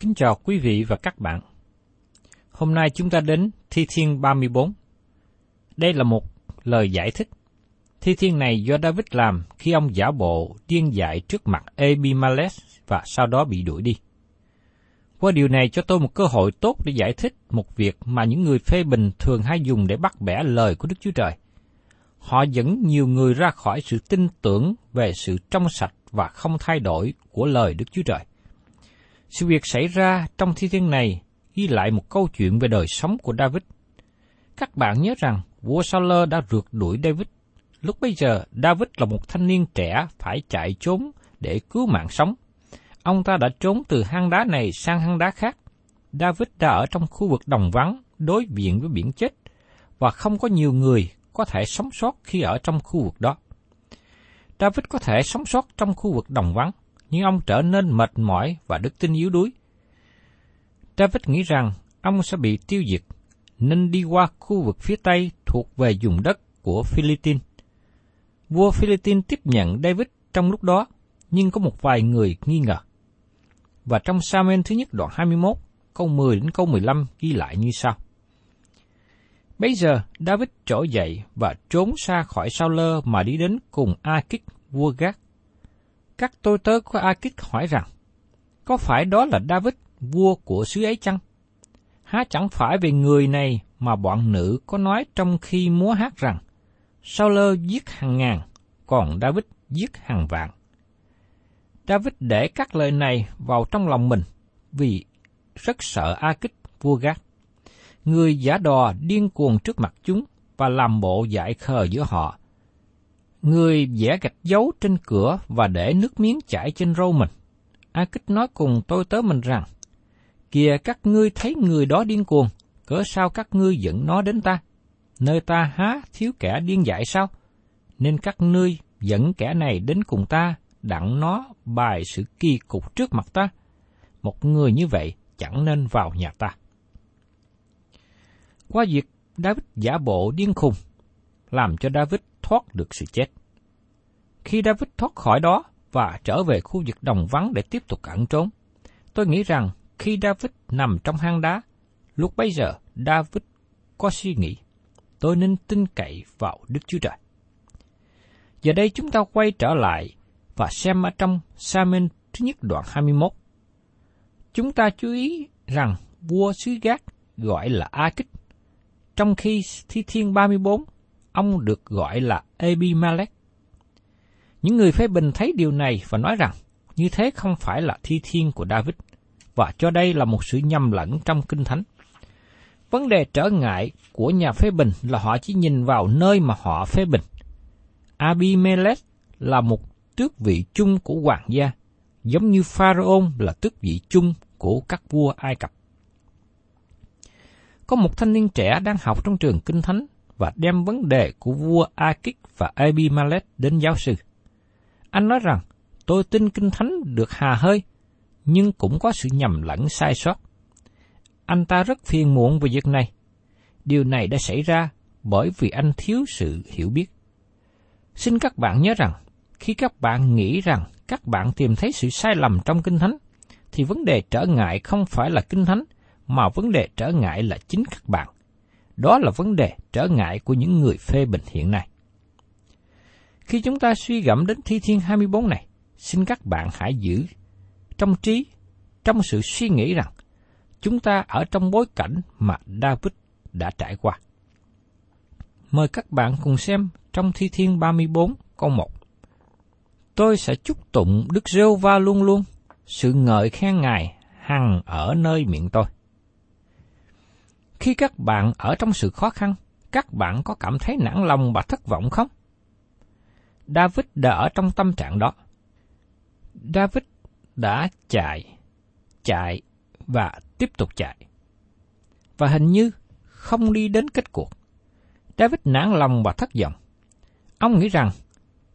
Kính chào quý vị và các bạn. Hôm nay chúng ta đến Thi Thiên 34. Đây là một lời giải thích. Thi Thiên này do David làm khi ông giả bộ điên dại trước mặt Abimelech và sau đó bị đuổi đi. Qua điều này cho tôi một cơ hội tốt để giải thích một việc mà những người phê bình thường hay dùng để bắt bẻ lời của Đức Chúa Trời. Họ dẫn nhiều người ra khỏi sự tin tưởng về sự trong sạch và không thay đổi của lời Đức Chúa Trời. Sự việc xảy ra trong thi thiên này ghi lại một câu chuyện về đời sống của David. Các bạn nhớ rằng vua Saul đã rượt đuổi David. Lúc bấy giờ, David là một thanh niên trẻ phải chạy trốn để cứu mạng sống. Ông ta đã trốn từ hang đá này sang hang đá khác. David đã ở trong khu vực đồng vắng, đối diện với biển chết, và không có nhiều người có thể sống sót khi ở trong khu vực đó. David có thể sống sót trong khu vực đồng vắng, nhưng ông trở nên mệt mỏi và đức tin yếu đuối. David nghĩ rằng ông sẽ bị tiêu diệt, nên đi qua khu vực phía Tây thuộc về vùng đất của Philippines. Vua Philippines tiếp nhận David trong lúc đó, nhưng có một vài người nghi ngờ. Và trong Samuel thứ nhất đoạn 21, câu 10 đến câu 15 ghi lại như sau. Bây giờ David trỗi dậy và trốn xa khỏi sao lơ mà đi đến cùng A-kích vua Gác. Các tôi tớ của Akit hỏi rằng, có phải đó là David vua của xứ ấy chăng? Há chẳng phải về người này mà bọn nữ có nói trong khi múa hát rằng, sao lơ giết hàng ngàn, còn David giết hàng vạn. David để các lời này vào trong lòng mình vì rất sợ A-kích vua Gác người giả đò điên cuồng trước mặt chúng và làm bộ dại khờ giữa họ. Người vẽ gạch dấu trên cửa và để nước miếng chảy trên râu mình. A kích nói cùng tôi tớ mình rằng, Kìa các ngươi thấy người đó điên cuồng, cớ sao các ngươi dẫn nó đến ta? Nơi ta há thiếu kẻ điên dại sao? Nên các ngươi dẫn kẻ này đến cùng ta, đặng nó bài sự kỳ cục trước mặt ta. Một người như vậy chẳng nên vào nhà ta qua việc David giả bộ điên khùng, làm cho David thoát được sự chết. Khi David thoát khỏi đó và trở về khu vực đồng vắng để tiếp tục ẩn trốn, tôi nghĩ rằng khi David nằm trong hang đá, lúc bấy giờ David có suy nghĩ, tôi nên tin cậy vào Đức Chúa Trời. Giờ đây chúng ta quay trở lại và xem ở trong Samuel thứ nhất đoạn 21. Chúng ta chú ý rằng vua xứ Gác gọi là A Kích, trong khi Thi Thiên 34, ông được gọi là Abimelech. Những người phê bình thấy điều này và nói rằng như thế không phải là thi thiên của David, và cho đây là một sự nhầm lẫn trong kinh thánh. Vấn đề trở ngại của nhà phê bình là họ chỉ nhìn vào nơi mà họ phê bình. Abimelech là một tước vị chung của hoàng gia, giống như Pharaoh là tước vị chung của các vua Ai Cập. Có một thanh niên trẻ đang học trong trường kinh thánh và đem vấn đề của vua Akik và Abimelech đến giáo sư. Anh nói rằng, tôi tin kinh thánh được hà hơi, nhưng cũng có sự nhầm lẫn sai sót. Anh ta rất phiền muộn về việc này. Điều này đã xảy ra bởi vì anh thiếu sự hiểu biết. Xin các bạn nhớ rằng, khi các bạn nghĩ rằng các bạn tìm thấy sự sai lầm trong kinh thánh, thì vấn đề trở ngại không phải là kinh thánh, mà vấn đề trở ngại là chính các bạn. Đó là vấn đề trở ngại của những người phê bình hiện nay. Khi chúng ta suy gẫm đến Thi Thiên 24 này, xin các bạn hãy giữ trong trí, trong sự suy nghĩ rằng chúng ta ở trong bối cảnh mà David đã trải qua. Mời các bạn cùng xem trong Thi Thiên 34 câu 1. Tôi sẽ chúc tụng Đức Rêu Va luôn luôn, sự ngợi khen Ngài hằng ở nơi miệng tôi. Khi các bạn ở trong sự khó khăn, các bạn có cảm thấy nản lòng và thất vọng không? David đã ở trong tâm trạng đó. David đã chạy, chạy và tiếp tục chạy. Và hình như không đi đến kết cuộc. David nản lòng và thất vọng. Ông nghĩ rằng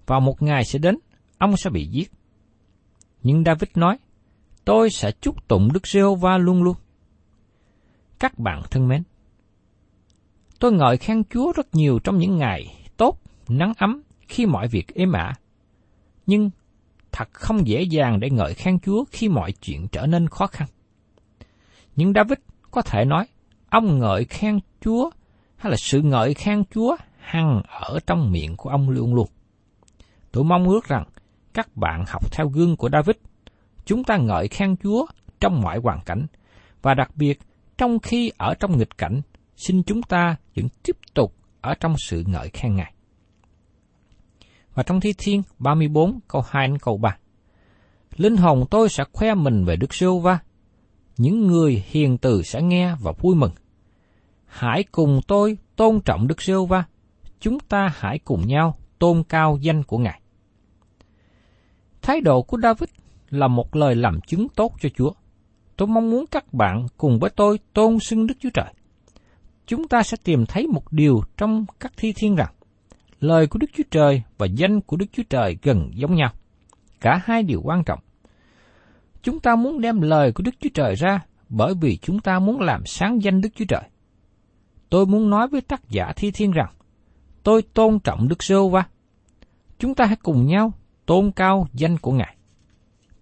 vào một ngày sẽ đến, ông sẽ bị giết. Nhưng David nói, tôi sẽ chúc tụng Đức Giê-hô-va luôn luôn. Các bạn thân mến, tôi ngợi khen Chúa rất nhiều trong những ngày tốt, nắng ấm, khi mọi việc êm ả. Nhưng thật không dễ dàng để ngợi khen Chúa khi mọi chuyện trở nên khó khăn. Nhưng David có thể nói, ông ngợi khen Chúa hay là sự ngợi khen Chúa hằng ở trong miệng của ông luôn luôn. Tôi mong ước rằng các bạn học theo gương của David, chúng ta ngợi khen Chúa trong mọi hoàn cảnh, và đặc biệt trong khi ở trong nghịch cảnh, xin chúng ta vẫn tiếp tục ở trong sự ngợi khen Ngài. Và trong Thi Thiên 34 câu 2 đến câu 3. Linh hồn tôi sẽ khoe mình về Đức Sưu Va. Những người hiền từ sẽ nghe và vui mừng. Hãy cùng tôi tôn trọng Đức Sưu Va. Chúng ta hãy cùng nhau tôn cao danh của Ngài. Thái độ của David là một lời làm chứng tốt cho Chúa. Tôi mong muốn các bạn cùng với tôi tôn xưng Đức Chúa Trời. Chúng ta sẽ tìm thấy một điều trong các thi thiên rằng, lời của Đức Chúa Trời và danh của Đức Chúa Trời gần giống nhau. Cả hai điều quan trọng. Chúng ta muốn đem lời của Đức Chúa Trời ra bởi vì chúng ta muốn làm sáng danh Đức Chúa Trời. Tôi muốn nói với tác giả thi thiên rằng, tôi tôn trọng Đức Sô Va. Chúng ta hãy cùng nhau tôn cao danh của Ngài.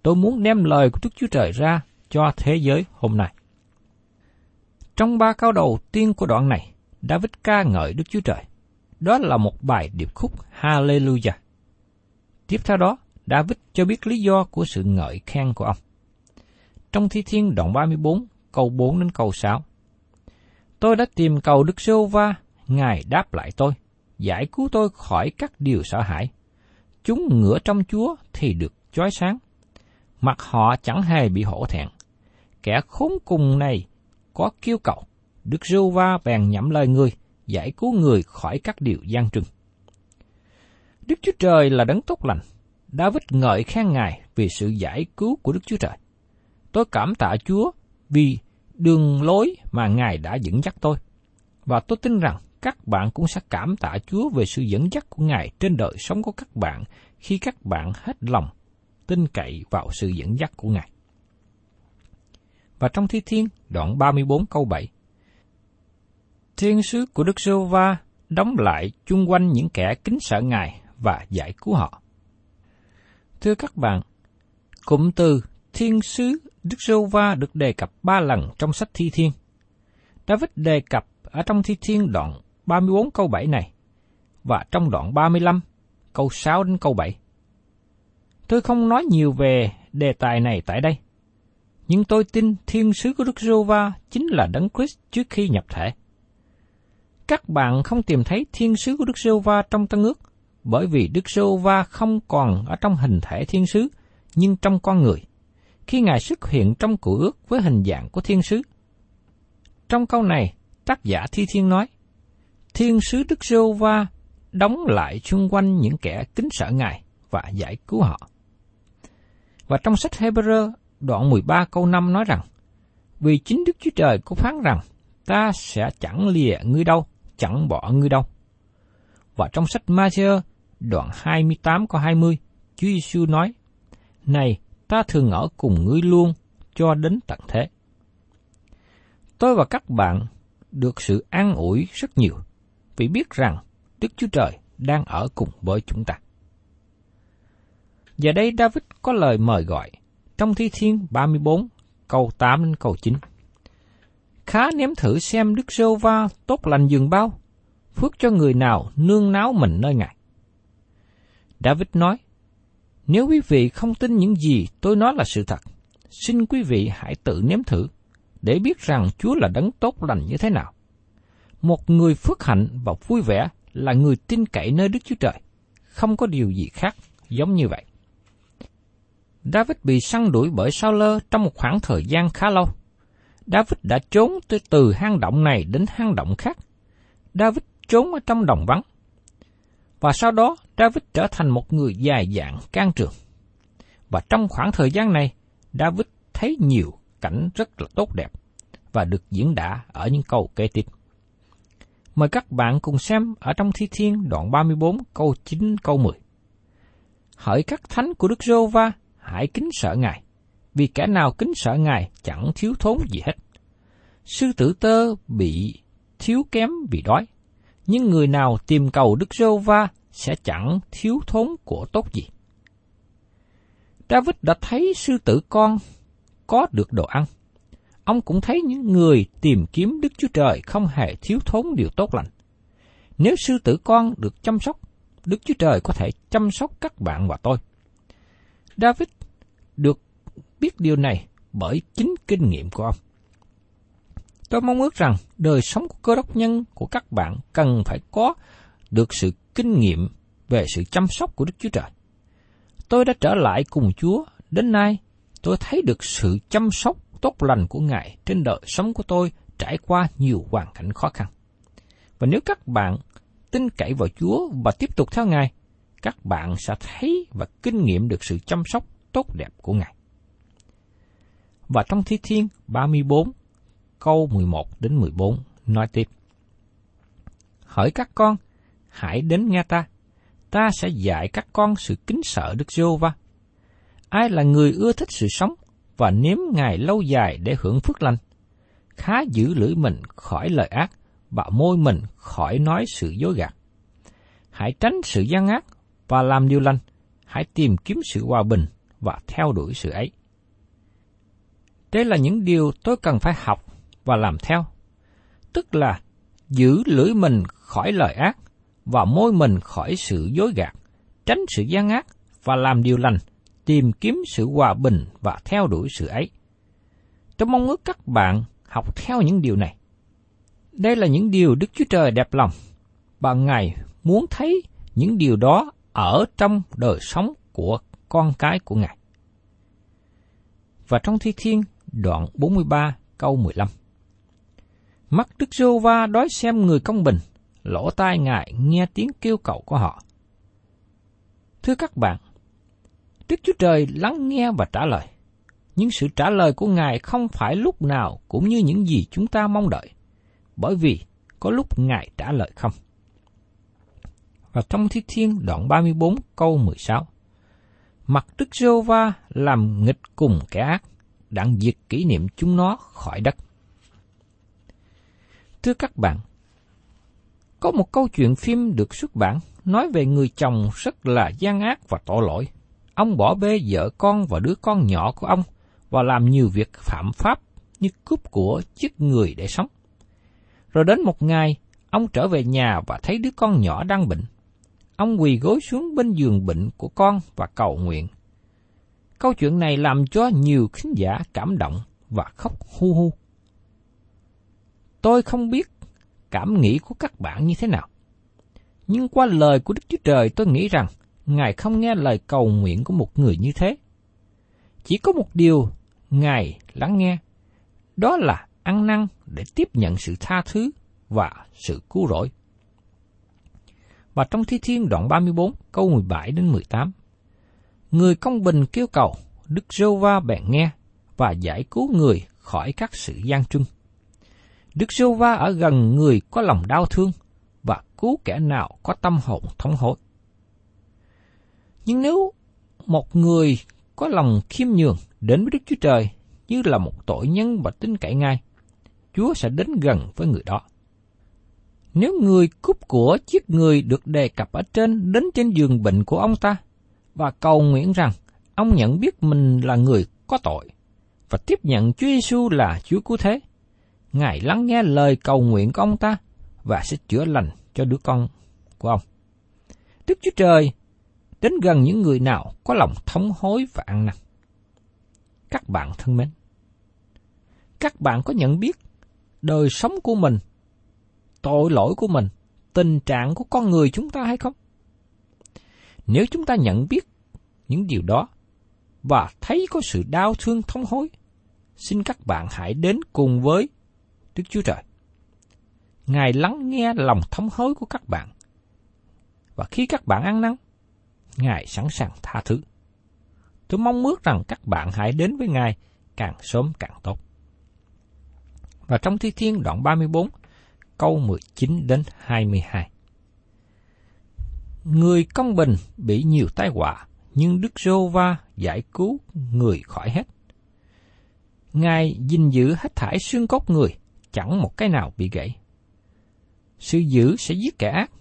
Tôi muốn đem lời của Đức Chúa Trời ra cho thế giới hôm nay. Trong ba câu đầu tiên của đoạn này, David ca ngợi Đức Chúa Trời. Đó là một bài điệp khúc Hallelujah. Tiếp theo đó, David cho biết lý do của sự ngợi khen của ông. Trong Thi Thiên đoạn 34, câu 4 đến câu 6. Tôi đã tìm cầu Đức Sô Va, Ngài đáp lại tôi, giải cứu tôi khỏi các điều sợ hãi. Chúng ngửa trong Chúa thì được chói sáng. Mặt họ chẳng hề bị hổ thẹn. Kẻ khốn cùng này có kêu cầu, Đức Rêu Va bèn nhậm lời người, giải cứu người khỏi các điều gian trừng. Đức Chúa Trời là đấng tốt lành. David ngợi khen Ngài vì sự giải cứu của Đức Chúa Trời. Tôi cảm tạ Chúa vì đường lối mà Ngài đã dẫn dắt tôi. Và tôi tin rằng các bạn cũng sẽ cảm tạ Chúa về sự dẫn dắt của Ngài trên đời sống của các bạn khi các bạn hết lòng tin cậy vào sự dẫn dắt của Ngài. Và trong Thi Thiên, đoạn 34 câu 7. Thiên sứ của Đức Sô Va đóng lại chung quanh những kẻ kính sợ Ngài và giải cứu họ. Thưa các bạn, cụm từ Thiên sứ Đức Sô Va được đề cập ba lần trong sách Thi Thiên. David đề cập ở trong Thi Thiên đoạn 34 câu 7 này và trong đoạn 35 câu 6 đến câu 7. Tôi không nói nhiều về đề tài này tại đây, nhưng tôi tin thiên sứ của Đức giê va chính là Đấng Christ trước khi nhập thể. Các bạn không tìm thấy thiên sứ của Đức giê va trong Tân ước, bởi vì Đức giê va không còn ở trong hình thể thiên sứ, nhưng trong con người. Khi Ngài xuất hiện trong cựu ước với hình dạng của thiên sứ. Trong câu này, tác giả Thi Thiên nói, Thiên sứ Đức giê va đóng lại xung quanh những kẻ kính sợ Ngài và giải cứu họ. Và trong sách Hebrew đoạn 13 câu 5 nói rằng, Vì chính Đức Chúa Trời có phán rằng, ta sẽ chẳng lìa ngươi đâu, chẳng bỏ ngươi đâu. Và trong sách Matthew đoạn 28 câu 20, Chúa Giêsu nói, Này, ta thường ở cùng ngươi luôn cho đến tận thế. Tôi và các bạn được sự an ủi rất nhiều vì biết rằng Đức Chúa Trời đang ở cùng với chúng ta. Giờ đây David có lời mời gọi trong Thi Thiên 34, câu 8 đến câu 9. Khá nếm thử xem Đức Sô Va tốt lành dường bao, phước cho người nào nương náo mình nơi Ngài. David nói, nếu quý vị không tin những gì tôi nói là sự thật, xin quý vị hãy tự nếm thử, để biết rằng Chúa là đấng tốt lành như thế nào. Một người phước hạnh và vui vẻ là người tin cậy nơi Đức Chúa Trời, không có điều gì khác giống như vậy. David bị săn đuổi bởi Saul trong một khoảng thời gian khá lâu. David đã trốn từ, từ hang động này đến hang động khác. David trốn ở trong đồng vắng. Và sau đó, David trở thành một người dài dạng, can trường. Và trong khoảng thời gian này, David thấy nhiều cảnh rất là tốt đẹp và được diễn đã ở những câu kế tiếp. Mời các bạn cùng xem ở trong Thi Thiên đoạn 34 câu 9 câu 10. Hỡi các thánh của Đức Giô Va, hãy kính sợ Ngài, vì kẻ nào kính sợ Ngài chẳng thiếu thốn gì hết. Sư tử tơ bị thiếu kém vì đói, nhưng người nào tìm cầu Đức Giô Va sẽ chẳng thiếu thốn của tốt gì. David đã thấy sư tử con có được đồ ăn. Ông cũng thấy những người tìm kiếm Đức Chúa Trời không hề thiếu thốn điều tốt lành. Nếu sư tử con được chăm sóc, Đức Chúa Trời có thể chăm sóc các bạn và tôi. David được biết điều này bởi chính kinh nghiệm của ông. Tôi mong ước rằng đời sống của cơ đốc nhân của các bạn cần phải có được sự kinh nghiệm về sự chăm sóc của Đức Chúa Trời. Tôi đã trở lại cùng Chúa, đến nay tôi thấy được sự chăm sóc tốt lành của Ngài trên đời sống của tôi trải qua nhiều hoàn cảnh khó khăn. Và nếu các bạn tin cậy vào Chúa và tiếp tục theo Ngài, các bạn sẽ thấy và kinh nghiệm được sự chăm sóc tốt đẹp của Ngài. Và trong Thi Thiên 34, câu 11 đến 14 nói tiếp. Hỡi các con, hãy đến nghe ta, ta sẽ dạy các con sự kính sợ Đức giê va Ai là người ưa thích sự sống và nếm ngày lâu dài để hưởng phước lành? Khá giữ lưỡi mình khỏi lời ác và môi mình khỏi nói sự dối gạt. Hãy tránh sự gian ác và làm điều lành. Hãy tìm kiếm sự hòa bình và theo đuổi sự ấy. Đây là những điều tôi cần phải học và làm theo. Tức là giữ lưỡi mình khỏi lời ác và môi mình khỏi sự dối gạt, tránh sự gian ác và làm điều lành, tìm kiếm sự hòa bình và theo đuổi sự ấy. Tôi mong ước các bạn học theo những điều này. Đây là những điều Đức Chúa Trời đẹp lòng, và Ngài muốn thấy những điều đó ở trong đời sống của con cái của Ngài. Và trong Thi Thiên đoạn 43 câu 15 Mắt Đức giê va đói xem người công bình, lỗ tai Ngài nghe tiếng kêu cầu của họ. Thưa các bạn, Đức Chúa Trời lắng nghe và trả lời. Nhưng sự trả lời của Ngài không phải lúc nào cũng như những gì chúng ta mong đợi, bởi vì có lúc Ngài trả lời không. Và trong Thi Thiên đoạn 34 câu 16 Mặt Đức giê va làm nghịch cùng kẻ ác, đặng diệt kỷ niệm chúng nó khỏi đất. Thưa các bạn, có một câu chuyện phim được xuất bản nói về người chồng rất là gian ác và tội lỗi. Ông bỏ bê vợ con và đứa con nhỏ của ông và làm nhiều việc phạm pháp như cướp của giết người để sống. Rồi đến một ngày, ông trở về nhà và thấy đứa con nhỏ đang bệnh. Ông quỳ gối xuống bên giường bệnh của con và cầu nguyện. Câu chuyện này làm cho nhiều khán giả cảm động và khóc hu hu. Tôi không biết cảm nghĩ của các bạn như thế nào. Nhưng qua lời của Đức Chúa Trời tôi nghĩ rằng Ngài không nghe lời cầu nguyện của một người như thế. Chỉ có một điều Ngài lắng nghe, đó là ăn năn để tiếp nhận sự tha thứ và sự cứu rỗi. Và trong Thi Thiên đoạn 34 câu 17 đến 18, Người công bình kêu cầu, Đức Rô Va bèn nghe và giải cứu người khỏi các sự gian trưng. Đức Rô Va ở gần người có lòng đau thương và cứu kẻ nào có tâm hồn thống hối. Nhưng nếu một người có lòng khiêm nhường đến với Đức Chúa Trời như là một tội nhân và tin cậy ngay, Chúa sẽ đến gần với người đó. Nếu người cướp của chiếc người được đề cập ở trên đến trên giường bệnh của ông ta và cầu nguyện rằng ông nhận biết mình là người có tội và tiếp nhận Chúa Giêsu là Chúa cứu thế, Ngài lắng nghe lời cầu nguyện của ông ta và sẽ chữa lành cho đứa con của ông. Đức Chúa Trời đến gần những người nào có lòng thống hối và ăn năn. Các bạn thân mến, các bạn có nhận biết đời sống của mình, tội lỗi của mình, tình trạng của con người chúng ta hay không? Nếu chúng ta nhận biết những điều đó và thấy có sự đau thương thống hối, xin các bạn hãy đến cùng với Đức Chúa Trời. Ngài lắng nghe lòng thống hối của các bạn. Và khi các bạn ăn năn, Ngài sẵn sàng tha thứ. Tôi mong ước rằng các bạn hãy đến với Ngài càng sớm càng tốt. Và trong Thi Thiên đoạn 34, câu 19 đến 22. Người công bình bị nhiều tai họa, nhưng Đức Rô Va giải cứu người khỏi hết. Ngài gìn giữ hết thải xương cốt người, chẳng một cái nào bị gãy. Sự giữ sẽ giết kẻ ác,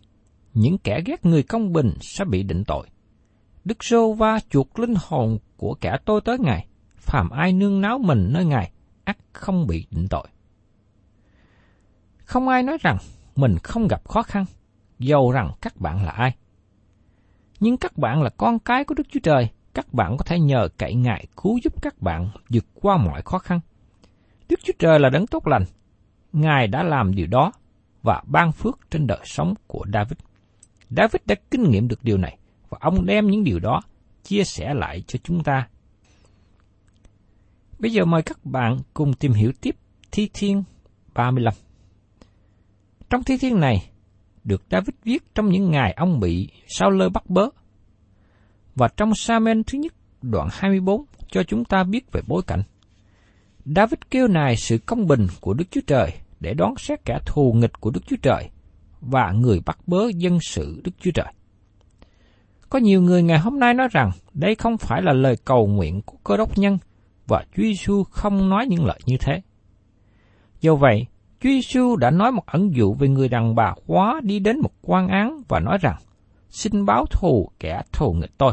những kẻ ghét người công bình sẽ bị định tội. Đức Rô Va chuộc linh hồn của kẻ tôi tới Ngài, phàm ai nương náo mình nơi Ngài, ắt không bị định tội. Không ai nói rằng mình không gặp khó khăn, dầu rằng các bạn là ai. Nhưng các bạn là con cái của Đức Chúa Trời, các bạn có thể nhờ cậy Ngài cứu giúp các bạn vượt qua mọi khó khăn. Đức Chúa Trời là đấng tốt lành, Ngài đã làm điều đó và ban phước trên đời sống của David. David đã kinh nghiệm được điều này và ông đem những điều đó chia sẻ lại cho chúng ta. Bây giờ mời các bạn cùng tìm hiểu tiếp Thi Thiên 35. Trong Thi Thiên này, được David viết trong những ngày ông bị sao lơ bắt bớ. Và trong Samen thứ nhất đoạn 24 cho chúng ta biết về bối cảnh. David kêu nài sự công bình của Đức Chúa Trời để đón xét kẻ thù nghịch của Đức Chúa Trời và người bắt bớ dân sự Đức Chúa Trời. Có nhiều người ngày hôm nay nói rằng đây không phải là lời cầu nguyện của cơ đốc nhân và Chúa Giêsu không nói những lời như thế. Do vậy, Chúa Giêsu đã nói một ẩn dụ về người đàn bà khóa đi đến một quan án và nói rằng, xin báo thù kẻ thù nghịch tôi.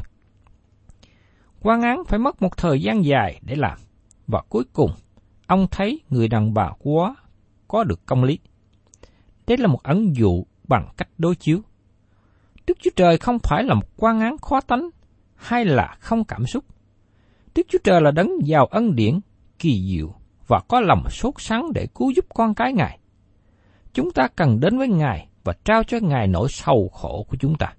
Quan án phải mất một thời gian dài để làm, và cuối cùng, ông thấy người đàn bà quá có được công lý. Đây là một ẩn dụ bằng cách đối chiếu. Đức Chúa Trời không phải là một quan án khó tánh hay là không cảm xúc. Đức Chúa Trời là đấng giàu ân điển, kỳ diệu và có lòng sốt sắng để cứu giúp con cái Ngài. Chúng ta cần đến với Ngài và trao cho Ngài nỗi sầu khổ của chúng ta.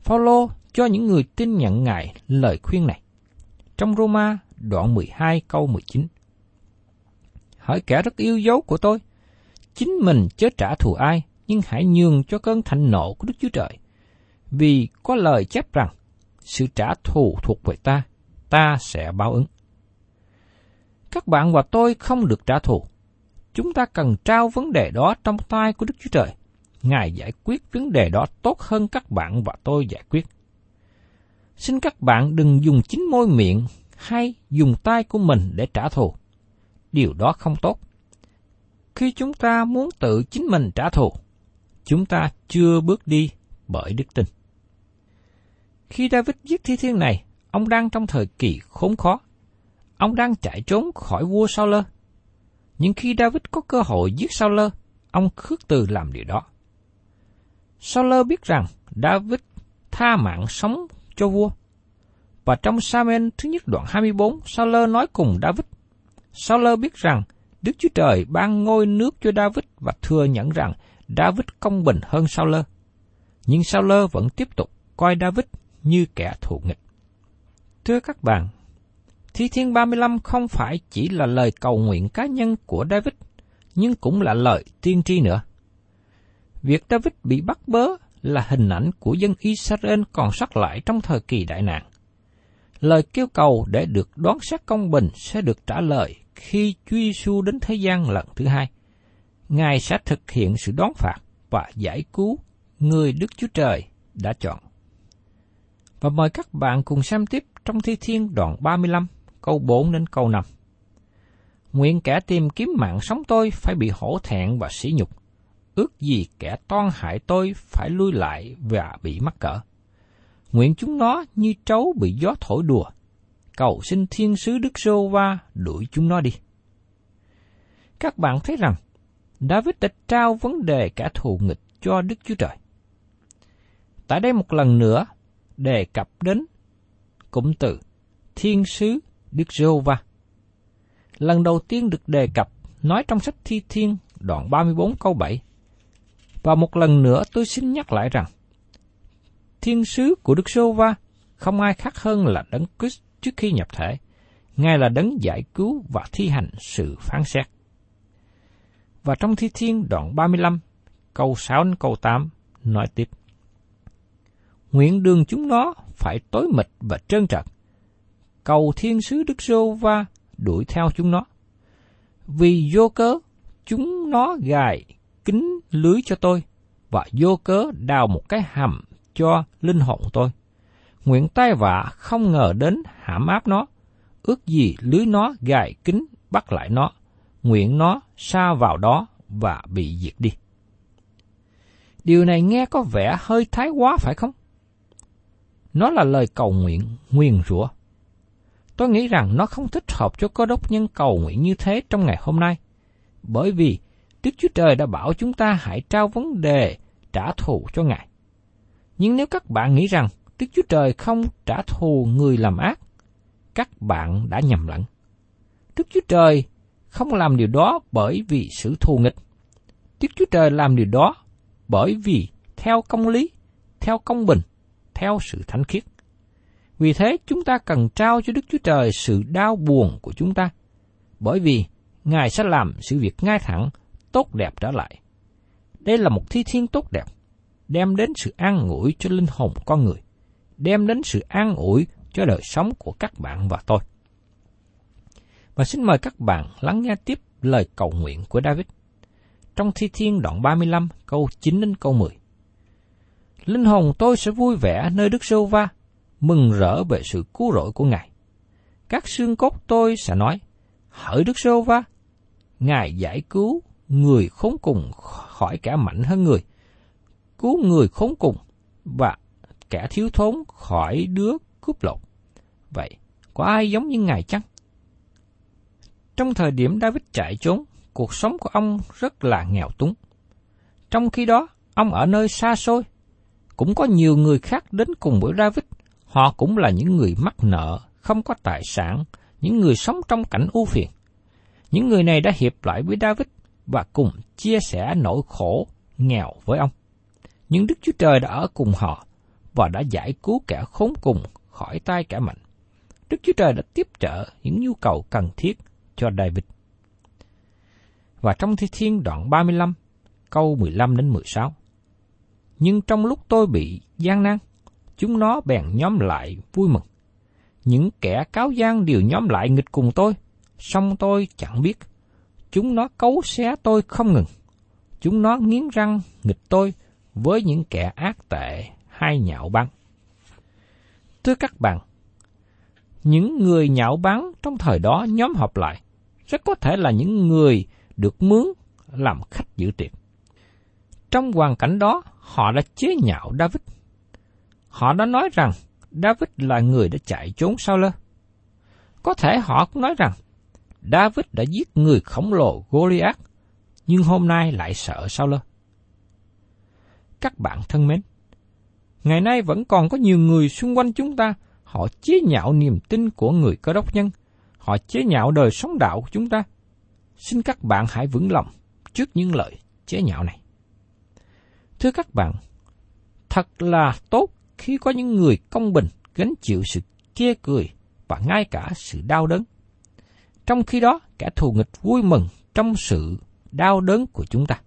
Phaolô cho những người tin nhận Ngài lời khuyên này. Trong Roma đoạn 12 câu 19. Hỏi kẻ rất yêu dấu của tôi, chính mình chớ trả thù ai, nhưng hãy nhường cho cơn thạnh nộ của Đức Chúa Trời. Vì có lời chép rằng, sự trả thù thuộc về ta, ta sẽ báo ứng. Các bạn và tôi không được trả thù. Chúng ta cần trao vấn đề đó trong tay của Đức Chúa Trời. Ngài giải quyết vấn đề đó tốt hơn các bạn và tôi giải quyết. Xin các bạn đừng dùng chính môi miệng hay dùng tay của mình để trả thù. Điều đó không tốt. Khi chúng ta muốn tự chính mình trả thù, chúng ta chưa bước đi bởi đức tin. Khi David viết thi thiên này, ông đang trong thời kỳ khốn khó. Ông đang chạy trốn khỏi vua Saul. Nhưng khi David có cơ hội giết Saul, ông khước từ làm điều đó. Saul biết rằng David tha mạng sống cho vua. Và trong Samuel thứ nhất đoạn 24, Saul nói cùng David. Saul biết rằng Đức Chúa Trời ban ngôi nước cho David và thừa nhận rằng David công bình hơn Saul. Nhưng Saul vẫn tiếp tục coi David như kẻ thù nghịch. Thưa các bạn, Thi Thiên 35 không phải chỉ là lời cầu nguyện cá nhân của David, nhưng cũng là lời tiên tri nữa. Việc David bị bắt bớ là hình ảnh của dân Israel còn sót lại trong thời kỳ đại nạn. Lời kêu cầu để được đoán xét công bình sẽ được trả lời khi Chúa Giêsu đến thế gian lần thứ hai. Ngài sẽ thực hiện sự đón phạt và giải cứu người Đức Chúa Trời đã chọn. Và mời các bạn cùng xem tiếp trong Thi Thiên đoạn 35, câu 4 đến câu 5. Nguyện kẻ tìm kiếm mạng sống tôi phải bị hổ thẹn và sỉ nhục. Ước gì kẻ toan hại tôi phải lui lại và bị mắc cỡ. Nguyện chúng nó như trấu bị gió thổi đùa. Cầu xin thiên sứ Đức Sô Va đuổi chúng nó đi. Các bạn thấy rằng, David đã trao vấn đề cả thù nghịch cho Đức Chúa Trời. Tại đây một lần nữa, đề cập đến cụm từ Thiên sứ Đức Giê-hô-va. Lần đầu tiên được đề cập nói trong sách Thi Thiên đoạn 34 câu 7. Và một lần nữa tôi xin nhắc lại rằng, Thiên sứ của Đức Giê-hô-va không ai khác hơn là Đấng Christ trước khi nhập thể. Ngài là đấng giải cứu và thi hành sự phán xét. Và trong Thi Thiên đoạn 35, câu 6 đến câu 8 nói tiếp. Nguyện đường chúng nó phải tối mịt và trơn trật. Cầu thiên sứ Đức Sô Va đuổi theo chúng nó. Vì vô cớ, chúng nó gài kính lưới cho tôi, và vô cớ đào một cái hầm cho linh hồn tôi. Nguyện tai vạ không ngờ đến hãm áp nó, ước gì lưới nó gài kính bắt lại nó, nguyện nó xa vào đó và bị diệt đi. Điều này nghe có vẻ hơi thái quá phải không? Nó là lời cầu nguyện, nguyền rủa. Tôi nghĩ rằng nó không thích hợp cho cơ đốc nhân cầu nguyện như thế trong ngày hôm nay, bởi vì Đức Chúa Trời đã bảo chúng ta hãy trao vấn đề trả thù cho Ngài. Nhưng nếu các bạn nghĩ rằng Đức Chúa Trời không trả thù người làm ác, các bạn đã nhầm lẫn. Đức Chúa Trời không làm điều đó bởi vì sự thù nghịch. Đức Chúa Trời làm điều đó bởi vì theo công lý, theo công bình, theo sự thánh khiết. Vì thế chúng ta cần trao cho Đức Chúa Trời sự đau buồn của chúng ta, bởi vì Ngài sẽ làm sự việc ngay thẳng, tốt đẹp trở lại. Đây là một thi thiên tốt đẹp, đem đến sự an ủi cho linh hồn con người, đem đến sự an ủi cho đời sống của các bạn và tôi. Và xin mời các bạn lắng nghe tiếp lời cầu nguyện của David. Trong Thi Thiên đoạn 35 câu 9 đến câu 10. Linh hồn tôi sẽ vui vẻ nơi Đức Sô Va, mừng rỡ về sự cứu rỗi của Ngài. Các xương cốt tôi sẽ nói, hỡi Đức Sô Va, Ngài giải cứu người khốn cùng khỏi kẻ mạnh hơn người, cứu người khốn cùng và kẻ thiếu thốn khỏi đứa cướp lột. Vậy, có ai giống như Ngài chăng? Trong thời điểm David chạy trốn, cuộc sống của ông rất là nghèo túng. Trong khi đó, ông ở nơi xa xôi, cũng có nhiều người khác đến cùng với David. Họ cũng là những người mắc nợ, không có tài sản, những người sống trong cảnh ưu phiền. Những người này đã hiệp lại với David và cùng chia sẻ nỗi khổ, nghèo với ông. Nhưng Đức Chúa Trời đã ở cùng họ và đã giải cứu kẻ khốn cùng khỏi tay kẻ mạnh. Đức Chúa Trời đã tiếp trợ những nhu cầu cần thiết cho David. Và trong Thi Thiên đoạn 35, câu 15 đến 16. Nhưng trong lúc tôi bị gian nan, chúng nó bèn nhóm lại vui mừng. Những kẻ cáo gian đều nhóm lại nghịch cùng tôi, song tôi chẳng biết. Chúng nó cấu xé tôi không ngừng. Chúng nó nghiến răng nghịch tôi với những kẻ ác tệ hay nhạo báng. Thưa các bạn, những người nhạo báng trong thời đó nhóm họp lại, rất có thể là những người được mướn làm khách dự tiệc. Trong hoàn cảnh đó, họ đã chế nhạo David. Họ đã nói rằng David là người đã chạy trốn sau lơ. Có thể họ cũng nói rằng David đã giết người khổng lồ Goliath, nhưng hôm nay lại sợ sau lơ. Các bạn thân mến, ngày nay vẫn còn có nhiều người xung quanh chúng ta, họ chế nhạo niềm tin của người cơ đốc nhân, họ chế nhạo đời sống đạo của chúng ta. Xin các bạn hãy vững lòng trước những lời chế nhạo này. Thưa các bạn, thật là tốt khi có những người công bình gánh chịu sự chê cười và ngay cả sự đau đớn. Trong khi đó, kẻ thù nghịch vui mừng trong sự đau đớn của chúng ta.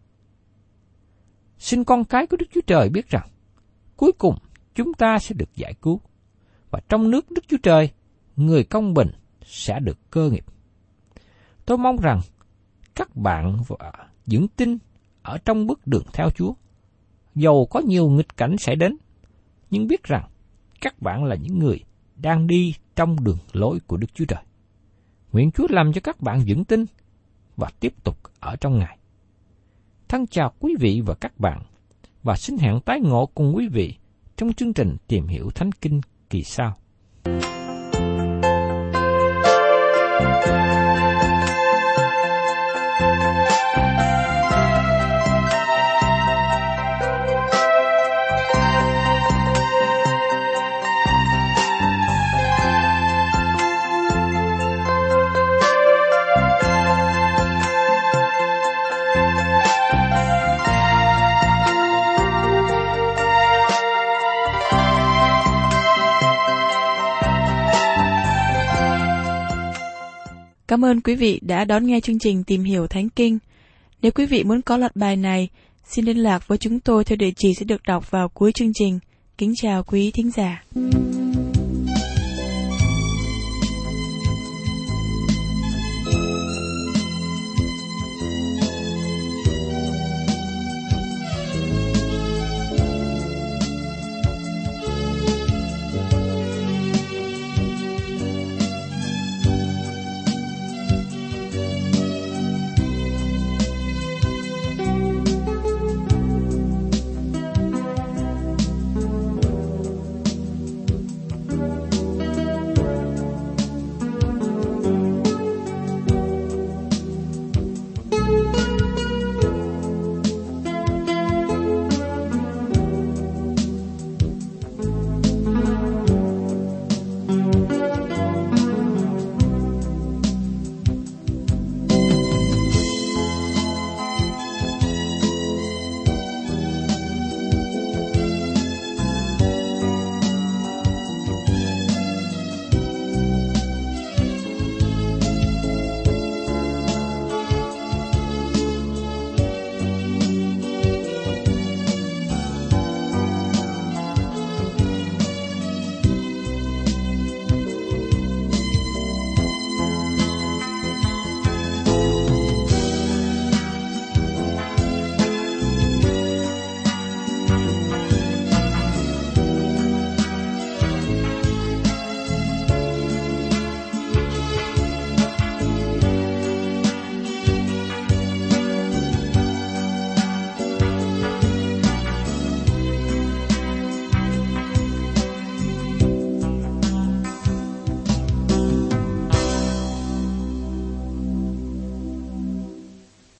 Xin con cái của Đức Chúa Trời biết rằng, cuối cùng chúng ta sẽ được giải cứu. Và trong nước Đức Chúa Trời, người công bình sẽ được cơ nghiệp. Tôi mong rằng các bạn vững tin ở trong bước đường theo Chúa. Dầu có nhiều nghịch cảnh sẽ đến, nhưng biết rằng, các bạn là những người đang đi trong đường lối của Đức Chúa Trời. Nguyện Chúa làm cho các bạn vững tin và tiếp tục ở trong Ngài. Thân chào quý vị và các bạn, và xin hẹn tái ngộ cùng quý vị trong chương trình tìm hiểu Thánh Kinh kỳ sau. Cảm ơn quý vị đã đón nghe chương trình Tìm hiểu Thánh Kinh. Nếu quý vị muốn có loạt bài này, xin liên lạc với chúng tôi theo địa chỉ sẽ được đọc vào cuối chương trình. Kính chào quý thính giả.